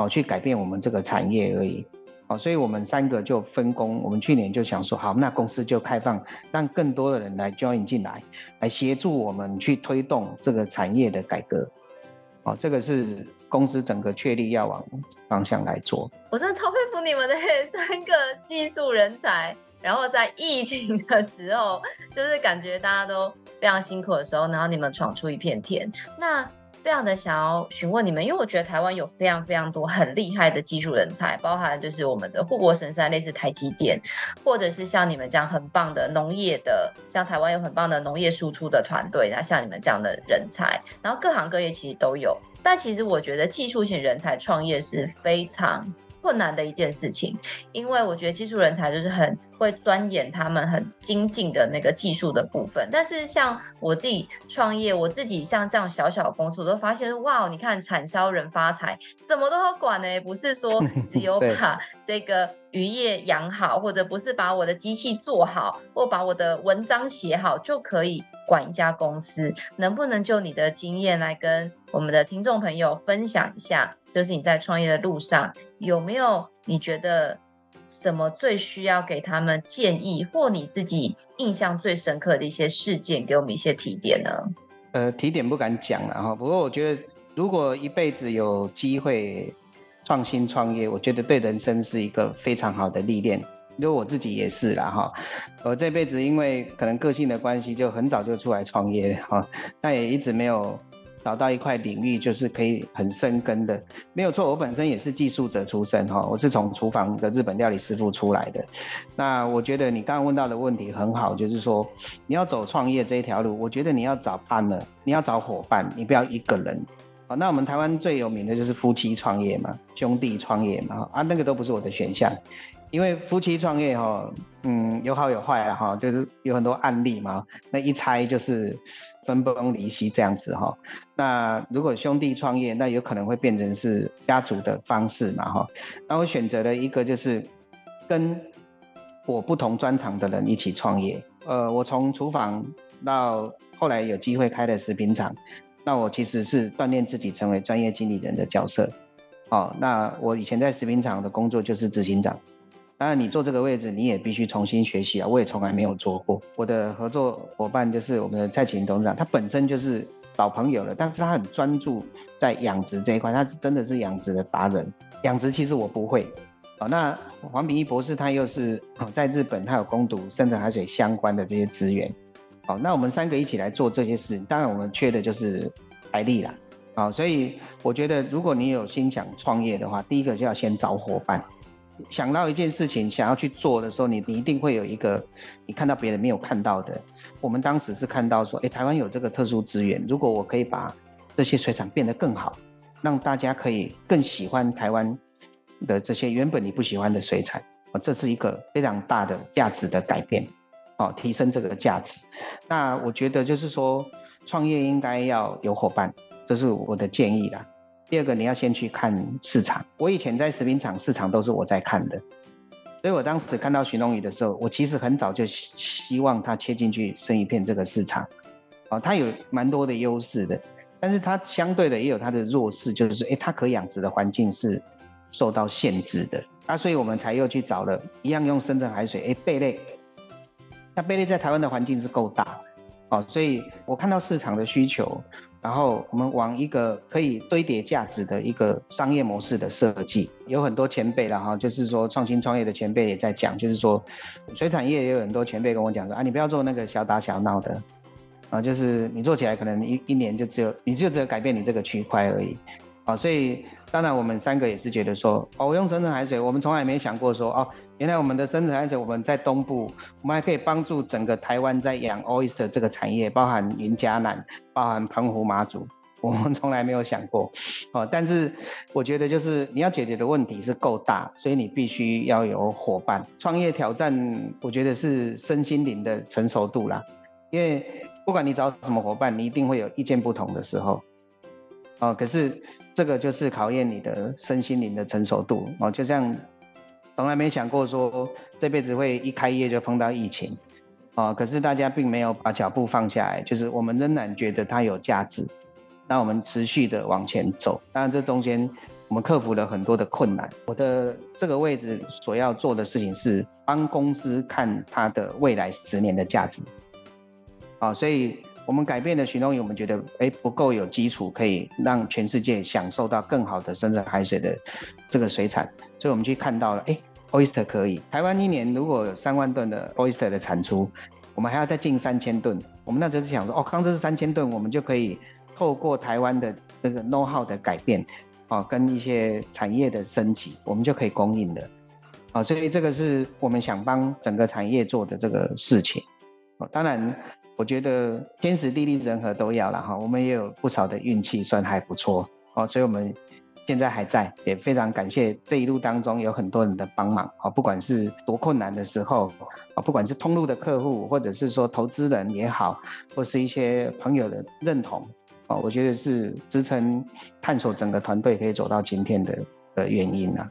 Speaker 3: 哦，去改变我们这个产业而已，哦，所以我们三个就分工，我们去年就想说，好，那公司就开放，让更多的人来 join 进来，来协助我们去推动这个产业的改革，哦，这个是。公司整个确立要往方向来做，
Speaker 1: 我真的超佩服你们的 三个技术人才。然后在疫情的时候，就是感觉大家都非常辛苦的时候，然后你们闯出一片天。那非常的想要询问你们，因为我觉得台湾有非常非常多很厉害的技术人才，包含就是我们的护国神山，类似台积电，或者是像你们这样很棒的农业的，像台湾有很棒的农业输出的团队，那像你们这样的人才，然后各行各业其实都有。但其实我觉得技术型人才创业是非常困难的一件事情，因为我觉得技术人才就是很会钻研他们很精进的那个技术的部分。但是像我自己创业，我自己像这样小小的公司，我都发现哇，你看产销人发财，怎么都好管呢？不是说 只有把这个渔业养好，或者不是把我的机器做好，或把我的文章写好就可以管一家公司。能不能就你的经验来跟我们的听众朋友分享一下？就是你在创业的路上有没有你觉得什么最需要给他们建议，或你自己印象最深刻的一些事件，给我们一些提点呢？
Speaker 3: 呃，提点不敢讲了哈。不过我觉得，如果一辈子有机会创新创业，我觉得对人生是一个非常好的历练。因为我自己也是啦哈。我这辈子因为可能个性的关系，就很早就出来创业哈，但也一直没有。找到一块领域就是可以很深耕的，没有错。我本身也是技术者出身哈，我是从厨房的日本料理师傅出来的。那我觉得你刚刚问到的问题很好，就是说你要走创业这一条路，我觉得你要找 partner，你要找伙伴，你不要一个人。好，那我们台湾最有名的就是夫妻创业嘛，兄弟创业嘛，啊，那个都不是我的选项，因为夫妻创业哈，嗯，有好有坏啊哈，就是有很多案例嘛，那一猜就是。分崩离析这样子哈，那如果兄弟创业，那有可能会变成是家族的方式嘛哈。那我选择了一个就是跟我不同专长的人一起创业。呃，我从厨房到后来有机会开了食品厂，那我其实是锻炼自己成为专业经理人的角色。哦，那我以前在食品厂的工作就是执行长。当然，你坐这个位置，你也必须重新学习啊！我也从来没有做过。我的合作伙伴就是我们的蔡启林董事长，他本身就是老朋友了，但是他很专注在养殖这一块，他是真的是养殖的达人。养殖其实我不会。好，那黄秉义博士他又是在日本，他有攻读深层海水相关的这些资源。好，那我们三个一起来做这些事情，当然我们缺的就是财力啦。好，所以我觉得如果你有心想创业的话，第一个就要先找伙伴。想到一件事情想要去做的时候，你你一定会有一个你看到别人没有看到的。我们当时是看到说，哎，台湾有这个特殊资源，如果我可以把这些水产变得更好，让大家可以更喜欢台湾的这些原本你不喜欢的水产，哦，这是一个非常大的价值的改变，哦，提升这个价值。那我觉得就是说，创业应该要有伙伴，这是我的建议啦。第二个，你要先去看市场。我以前在食品厂市场都是我在看的，所以我当时看到徐龙宇的时候，我其实很早就希望他切进去生鱼片这个市场。哦，他有蛮多的优势的，但是他相对的也有他的弱势，就是诶，他可养殖的环境是受到限制的。啊，所以我们才又去找了一样用深圳海水，诶，贝类。那贝类在台湾的环境是够大，哦，所以我看到市场的需求。然后我们往一个可以堆叠价值的一个商业模式的设计，有很多前辈了哈，就是说创新创业的前辈也在讲，就是说水产业也有很多前辈跟我讲说啊，你不要做那个小打小闹的，啊，就是你做起来可能一一年就只有你就只有改变你这个区块而已，啊，所以当然我们三个也是觉得说，哦，我用深层海水，我们从来没想过说哦。原来我们的深层海水，我们在东部，我们还可以帮助整个台湾在养 oyster 这个产业，包含云嘉南，包含澎湖马祖，我们从来没有想过。哦，但是我觉得就是你要解决的问题是够大，所以你必须要有伙伴。创业挑战，我觉得是身心灵的成熟度啦，因为不管你找什么伙伴，你一定会有意见不同的时候。哦，可是这个就是考验你的身心灵的成熟度。哦，就像。从来没想过说这辈子会一开业就碰到疫情，啊，可是大家并没有把脚步放下来，就是我们仍然觉得它有价值，那我们持续的往前走。当然这中间我们克服了很多的困难。我的这个位置所要做的事情是帮公司看它的未来十年的价值，啊，所以我们改变了许农宇，我们觉得哎不够有基础，可以让全世界享受到更好的深层海水的这个水产，所以我们去看到了哎。Oyster 可以，台湾一年如果有三万吨的 Oyster 的产出，我们还要再进三千吨。我们那时候是想说，哦，刚这是三千吨，我们就可以透过台湾的这个 know how 的改变，啊，跟一些产业的升级，我们就可以供应的，啊，所以这个是我们想帮整个产业做的这个事情。啊，当然，我觉得天时地利人和都要了哈，我们也有不少的运气，算还不错，哦，所以我们。现在还在，也非常感谢这一路当中有很多人的帮忙啊，不管是多困难的时候啊，不管是通路的客户，或者是说投资人也好，或是一些朋友的认同啊，我觉得是支撑探索整个团队可以走到今天的的原因啊。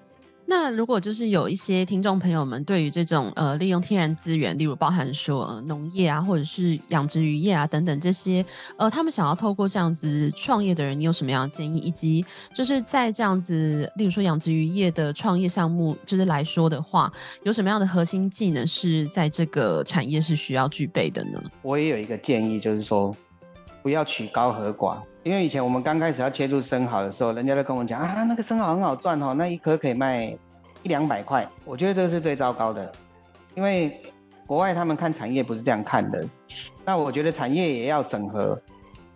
Speaker 2: 那如果就是有一些听众朋友们对于这种呃利用天然资源，例如包含说呃农业啊，或者是养殖渔业啊等等这些，呃，他们想要透过这样子创业的人，你有什么样的建议？以及就是在这样子，例如说养殖渔业的创业项目，就是来说的话，有什么样的核心技能是在这个产业是需要具备的呢？
Speaker 3: 我也有一个建议，就是说不要取高和寡。因为以前我们刚开始要切入生蚝的时候，人家都跟我讲啊，那个生蚝很好赚哦，那一颗可以卖一两百块。我觉得这是最糟糕的，因为国外他们看产业不是这样看的。那我觉得产业也要整合，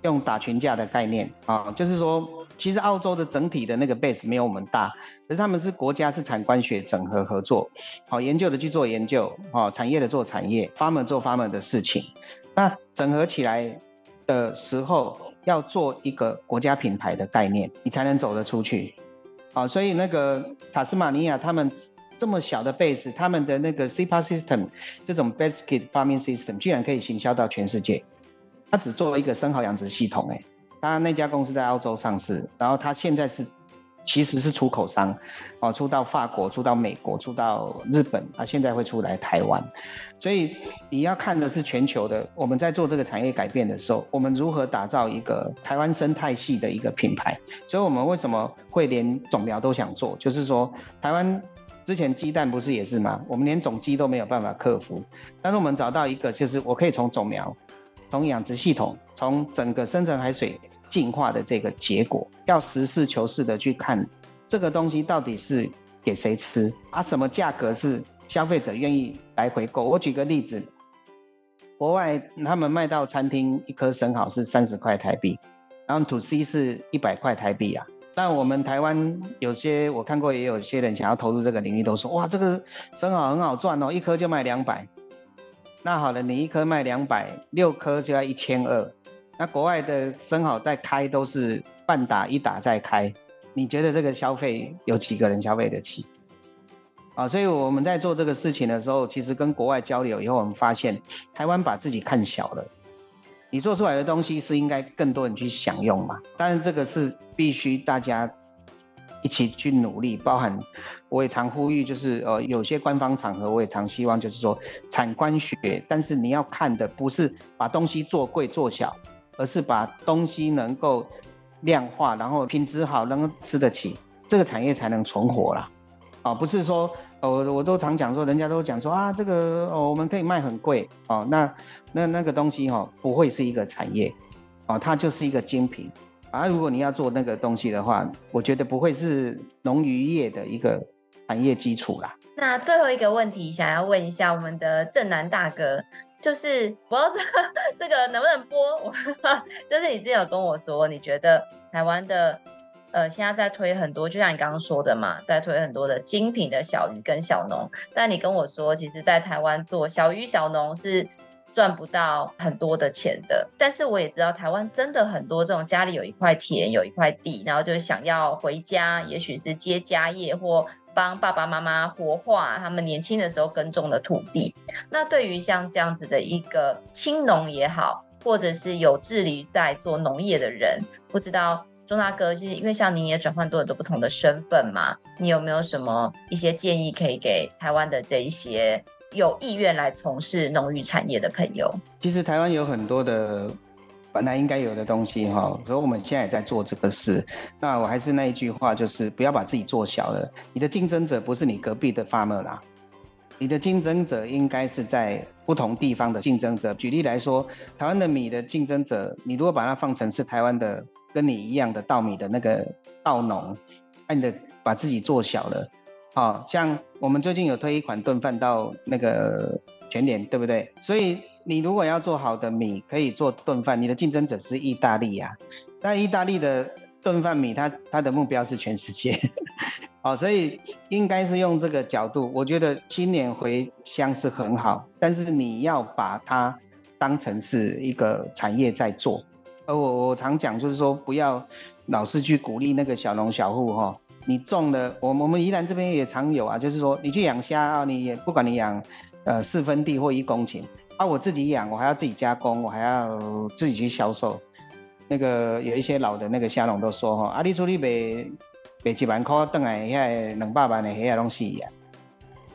Speaker 3: 用打群架的概念啊，就是说，其实澳洲的整体的那个 base 没有我们大，可是他们是国家是产官学整合合作，好，研究的去做研究，好，产业的做产业，farmer 做 farmer 的事情，那整合起来的时候。要做一个国家品牌的概念，你才能走得出去。啊，所以那个塔斯马尼亚他们这么小的 base，他们的那个 CPAS system 这种 basket farming system 居然可以行销到全世界。他只做了一个生蚝养殖系统，哎，当然那家公司在澳洲上市，然后他现在是。其实是出口商，哦，出到法国，出到美国，出到日本，啊，现在会出来台湾，所以你要看的是全球的。我们在做这个产业改变的时候，我们如何打造一个台湾生态系的一个品牌？所以我们为什么会连种苗都想做？就是说，台湾之前鸡蛋不是也是吗？我们连种鸡都没有办法克服，但是我们找到一个，就是我可以从种苗。从养殖系统，从整个深层海水进化的这个结果，要实事求是的去看这个东西到底是给谁吃，啊，什么价格是消费者愿意来回购。我举个例子，国外他们卖到餐厅一颗生蚝是三十块台币，然后 to C 是一百块台币啊。但我们台湾有些我看过，也有些人想要投入这个领域，都说哇，这个生蚝很好赚哦，一颗就卖两百。那好了，你一颗卖两百，六颗就要一千二。那国外的生蚝在开都是半打一打再开，你觉得这个消费有几个人消费得起？啊，所以我们在做这个事情的时候，其实跟国外交流以后，我们发现台湾把自己看小了。你做出来的东西是应该更多人去享用嘛？但是这个是必须大家。一起去努力，包含我也常呼吁，就是呃有些官方场合我也常希望，就是说产官学，但是你要看的不是把东西做贵做小，而是把东西能够量化，然后品质好，能够吃得起，这个产业才能存活啦。啊，不是说我、我都常讲说，人家都讲说啊这个哦我们可以卖很贵哦，那那那个东西哈、哦、不会是一个产业，哦它就是一个精品。啊，如果你要做那个东西的话，我觉得不会是农渔业的一个产业基础啦。
Speaker 1: 那最后一个问题，想要问一下我们的正南大哥，就是我要知道这个能不能播？就是你之前有跟我说，你觉得台湾的呃现在在推很多，就像你刚刚说的嘛，在推很多的精品的小鱼跟小农，但你跟我说，其实在台湾做小鱼小农是。赚不到很多的钱的，但是我也知道台湾真的很多这种家里有一块田，有一块地，然后就想要回家，也许是接家业或帮爸爸妈妈活化他们年轻的时候耕种的土地。那对于像这样子的一个青农也好，或者是有志于在做农业的人，不知道钟大哥，其实因为像您也转换多很多不同的身份嘛，你有没有什么一些建议可以给台湾的这一些？有意愿来从事农渔产业的朋友，
Speaker 3: 其实台湾有很多的本来应该有的东西哈，所以我们现在也在做这个事。那我还是那一句话，就是不要把自己做小了。你的竞争者不是你隔壁的 farmer 啦，你的竞争者应该是在不同地方的竞争者。举例来说，台湾的米的竞争者，你如果把它放成是台湾的跟你一样的稻米的那个稻农，那你的把自己做小了。好像我们最近有推一款炖饭到那个全联，对不对？所以你如果要做好的米，可以做炖饭，你的竞争者是意大利啊。但意大利的炖饭米它，它的目标是全世界，哦，所以应该是用这个角度。我觉得新年回乡是很好，但是你要把它当成是一个产业在做。而我我常讲就是说，不要老是去鼓励那个小农小户哈。你种了，我我们宜兰这边也常有啊，就是说你去养虾啊，你也不管你养呃四分地或一公顷啊，我自己养，我还要自己加工，我还要自己去销售。那个有一些老的那个虾农都说哈，啊你出去卖卖几万块，等来遐两百万的虾拢死啊，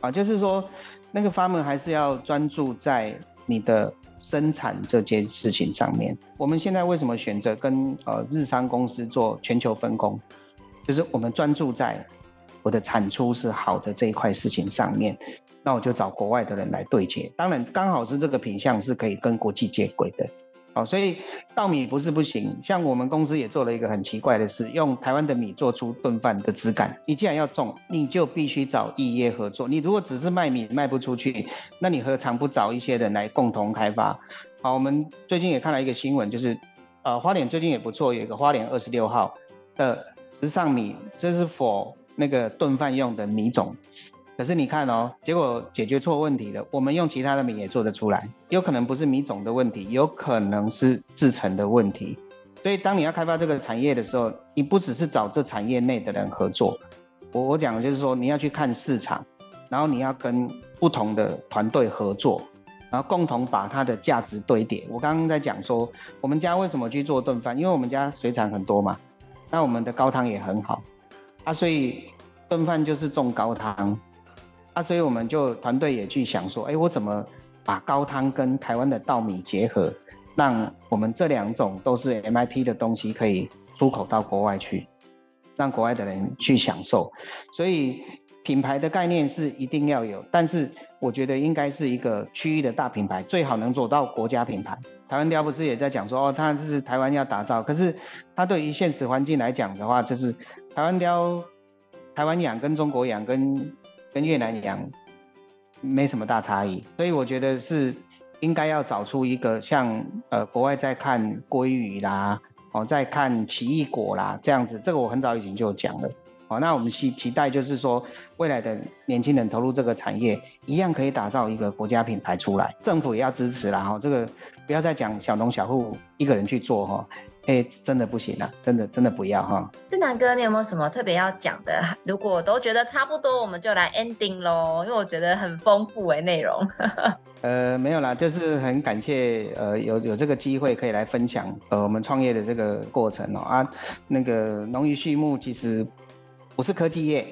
Speaker 3: 啊就是说那个 farmer 还是要专注在你的生产这件事情上面。我们现在为什么选择跟呃日商公司做全球分工？就是我们专注在我的产出是好的这一块事情上面，那我就找国外的人来对接。当然，刚好是这个品相是可以跟国际接轨的，哦，所以稻米不是不行。像我们公司也做了一个很奇怪的事，用台湾的米做出炖饭的质感。你既然要种，你就必须找异业合作。你如果只是卖米卖不出去，那你何尝不找一些人来共同开发？好，我们最近也看了一个新闻，就是呃花莲最近也不错，有一个花莲二十六号的。时尚米，这是 for 那个炖饭用的米种，可是你看哦，结果解决错问题了。我们用其他的米也做得出来，有可能不是米种的问题，有可能是制程的问题。所以当你要开发这个产业的时候，你不只是找这产业内的人合作，我我讲的就是说，你要去看市场，然后你要跟不同的团队合作，然后共同把它的价值堆叠。我刚刚在讲说，我们家为什么去做炖饭，因为我们家水产很多嘛。那我们的高汤也很好，啊，所以炖饭就是重高汤，啊，所以我们就团队也去想说，哎，我怎么把高汤跟台湾的稻米结合，让我们这两种都是 MIT 的东西可以出口到国外去，让国外的人去享受。所以品牌的概念是一定要有，但是我觉得应该是一个区域的大品牌，最好能做到国家品牌。台湾雕不是也在讲说哦，他是台湾要打造，可是他对于现实环境来讲的话，就是台湾雕，台湾养跟中国养跟跟越南养没什么大差异，所以我觉得是应该要找出一个像呃国外在看鲑鱼啦，哦在看奇异果啦这样子，这个我很早以前就讲了。哦，那我们期期待就是说，未来的年轻人投入这个产业，一样可以打造一个国家品牌出来，政府也要支持啦。哈，这个不要再讲小农小户一个人去做哈，哎，真的不行了，真的真的不要哈。
Speaker 1: 正南哥，你有没有什么特别要讲的？如果都觉得差不多，我们就来 ending 喽，因为我觉得很丰富哎，内容。
Speaker 3: 呃，没有啦，就是很感谢呃有有这个机会可以来分享呃我们创业的这个过程哦啊，那个农渔畜牧其实。不是科技业，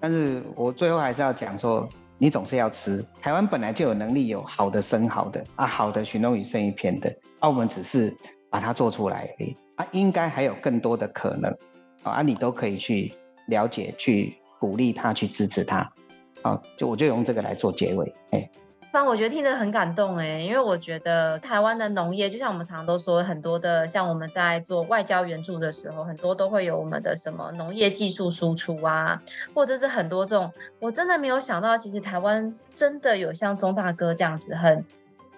Speaker 3: 但是我最后还是要讲说，你总是要吃。台湾本来就有能力有好的生蚝的啊，好的鲟龙鱼生鱼片的，澳门只是把它做出来而已啊，应该还有更多的可能啊，你都可以去了解、去鼓励他、去支持他啊，就我就用这个来做结尾，哎。
Speaker 1: 反正我觉得听得很感动哎，因为我觉得台湾的农业，就像我们常常都说，很多的像我们在做外交援助的时候，很多都会有我们的什么农业技术输出啊，或者是很多这种，我真的没有想到，其实台湾真的有像钟大哥这样子，很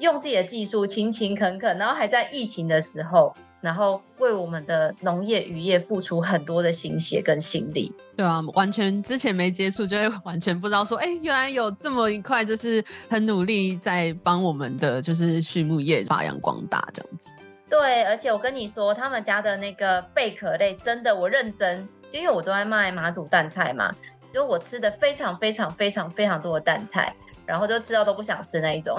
Speaker 1: 用自己的技术勤勤恳恳，然后还在疫情的时候。然后为我们的农业渔业付出很多的心血跟心力，
Speaker 2: 对啊，完全之前没接触，就会完全不知道说，哎，原来有这么一块，就是很努力在帮我们的就是畜牧业发扬光大这样子。
Speaker 1: 对，而且我跟你说，他们家的那个贝壳类，真的我认真，就因为我都在卖马祖蛋菜嘛，就我吃的非常非常非常非常多的蛋菜。然后就吃到都不想吃那一种，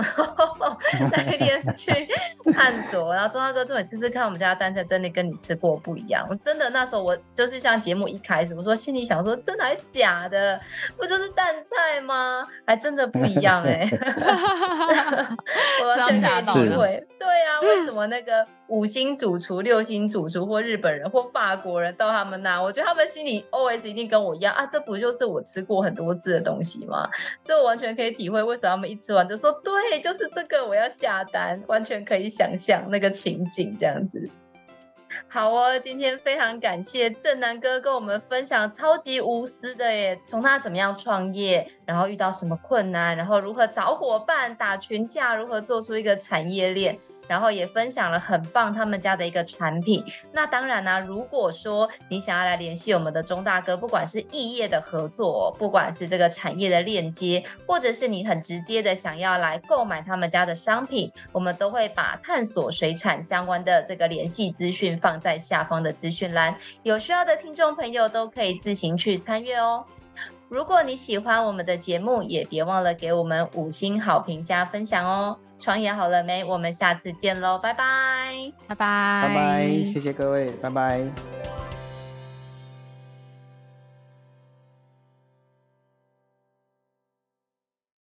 Speaker 1: 那一天去 探索，然后钟大哥说，你吃吃看，我们家的淡菜真的跟你吃过不一样。我真的那时候我就是像节目一开始我说心里想说，真的还是假的？不就是蛋菜吗？还真的不一样哎、欸，我完全可以体会。对啊，为什么那个？五星主厨、六星主厨，或日本人或法国人到他们那，我觉得他们心里 OS 一定跟我一样啊，这不就是我吃过很多次的东西吗？这我完全可以体会为什么他们一吃完就说对，就是这个，我要下单，完全可以想象那个情景这样子。好哦，今天非常感谢正南哥跟我们分享超级无私的耶，从他怎么样创业，然后遇到什么困难，然后如何找伙伴、打群架，如何做出一个产业链。然后也分享了很棒他们家的一个产品。那当然呢、如果说你想要来联系我们的钟大哥，不管是异业的合作，不管是这个产业的链接，或者是你很直接的想要来购买他们家的商品，我们都会把探索水产相关的这个联系资讯放在下方的资讯栏，有需要的听众朋友都可以自行去参阅哦。如果你喜欢我们的节目，也别忘了给我们五星好评加分享哦。创业好了没？我们下次见喽，拜拜，
Speaker 2: 拜拜，
Speaker 3: 拜拜，谢谢各位，拜拜。